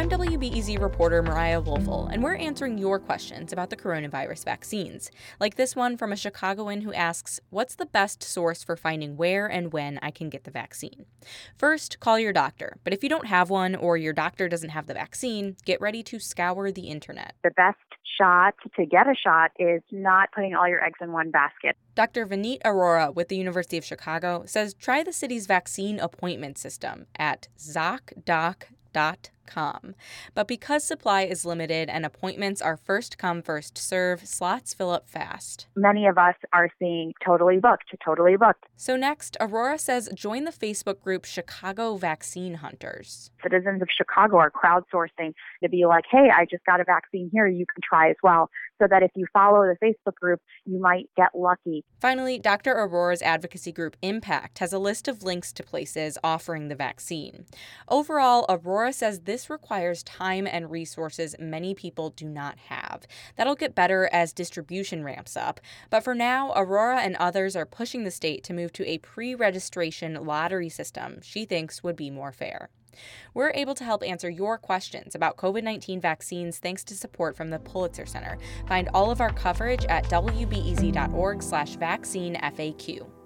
I'm WBEZ reporter Mariah Woelfel, and we're answering your questions about the coronavirus vaccines, like this one from a Chicagoan who asks, What's the best source for finding where and when I can get the vaccine? First, call your doctor, but if you don't have one or your doctor doesn't have the vaccine, get ready to scour the internet. The best shot to get a shot is not putting all your eggs in one basket. Dr. Vineet Arora with the University of Chicago says try the city's vaccine appointment system at ZocDoc.com com. But because supply is limited and appointments are first come, first serve, slots fill up fast. Many of us are seeing totally booked, totally booked. So, next, Arora says join the Facebook group Chicago Vaccine Hunters. Citizens of Chicago are crowdsourcing to be like, hey, I just got a vaccine here, you can try as well. So that if you follow the Facebook group, you might get lucky. Finally, Dr. Arora's advocacy group Impact has a list of links to places offering the vaccine. Overall, Arora says this requires time and resources many people do not have. That'll get better as distribution ramps up. But for now, Arora and others are pushing the state to move to a pre registration lottery system she thinks would be more fair. We're able to help answer your questions about COVID 19 vaccines thanks to support from the Pulitzer Center. Find all of our coverage at wbez.org/slash vaccine FAQ.